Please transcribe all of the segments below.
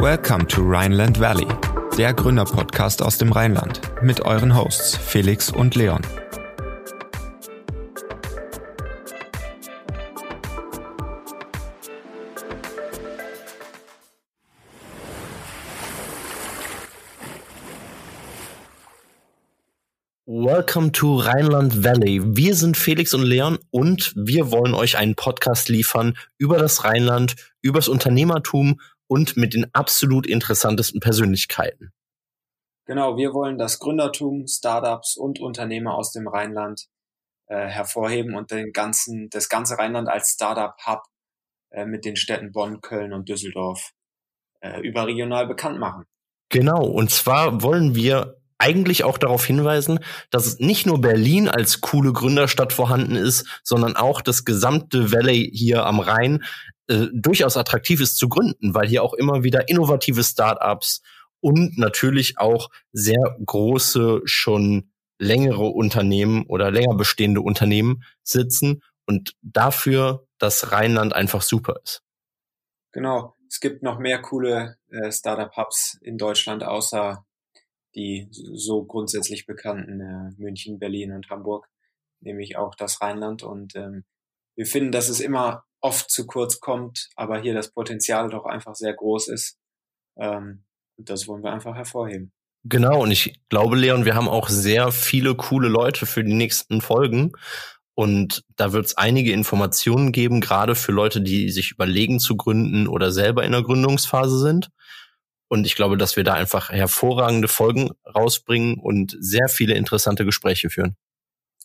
Welcome to Rhineland Valley, der Gründerpodcast aus dem Rheinland mit euren Hosts Felix und Leon. Welcome to Rheinland Valley. Wir sind Felix und Leon und wir wollen euch einen Podcast liefern über das Rheinland, über das Unternehmertum und mit den absolut interessantesten Persönlichkeiten. Genau, wir wollen das Gründertum, Startups und Unternehmer aus dem Rheinland äh, hervorheben und den ganzen, das ganze Rheinland als Startup-Hub äh, mit den Städten Bonn, Köln und Düsseldorf äh, überregional bekannt machen. Genau, und zwar wollen wir eigentlich auch darauf hinweisen, dass nicht nur Berlin als coole Gründerstadt vorhanden ist, sondern auch das gesamte Valley hier am Rhein äh, durchaus attraktiv ist zu gründen, weil hier auch immer wieder innovative Startups und natürlich auch sehr große, schon längere Unternehmen oder länger bestehende Unternehmen sitzen und dafür das Rheinland einfach super ist. Genau. Es gibt noch mehr coole äh, Startup-Hubs in Deutschland, außer die so grundsätzlich bekannten äh, München, Berlin und Hamburg, nämlich auch das Rheinland. Und ähm, wir finden, dass es immer oft zu kurz kommt, aber hier das Potenzial doch einfach sehr groß ist. Ähm, und das wollen wir einfach hervorheben. Genau, und ich glaube, Leon, wir haben auch sehr viele coole Leute für die nächsten Folgen. Und da wird es einige Informationen geben, gerade für Leute, die sich überlegen zu gründen oder selber in der Gründungsphase sind. Und ich glaube, dass wir da einfach hervorragende Folgen rausbringen und sehr viele interessante Gespräche führen.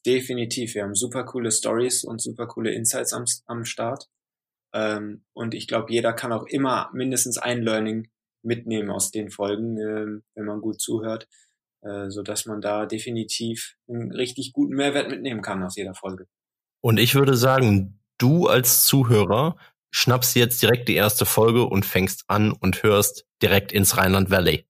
Definitiv. Wir haben super coole Stories und super coole Insights am, am Start. Ähm, und ich glaube, jeder kann auch immer mindestens ein Learning mitnehmen aus den Folgen, äh, wenn man gut zuhört, äh, so dass man da definitiv einen richtig guten Mehrwert mitnehmen kann aus jeder Folge. Und ich würde sagen, du als Zuhörer schnappst jetzt direkt die erste Folge und fängst an und hörst direkt ins Rheinland Valley.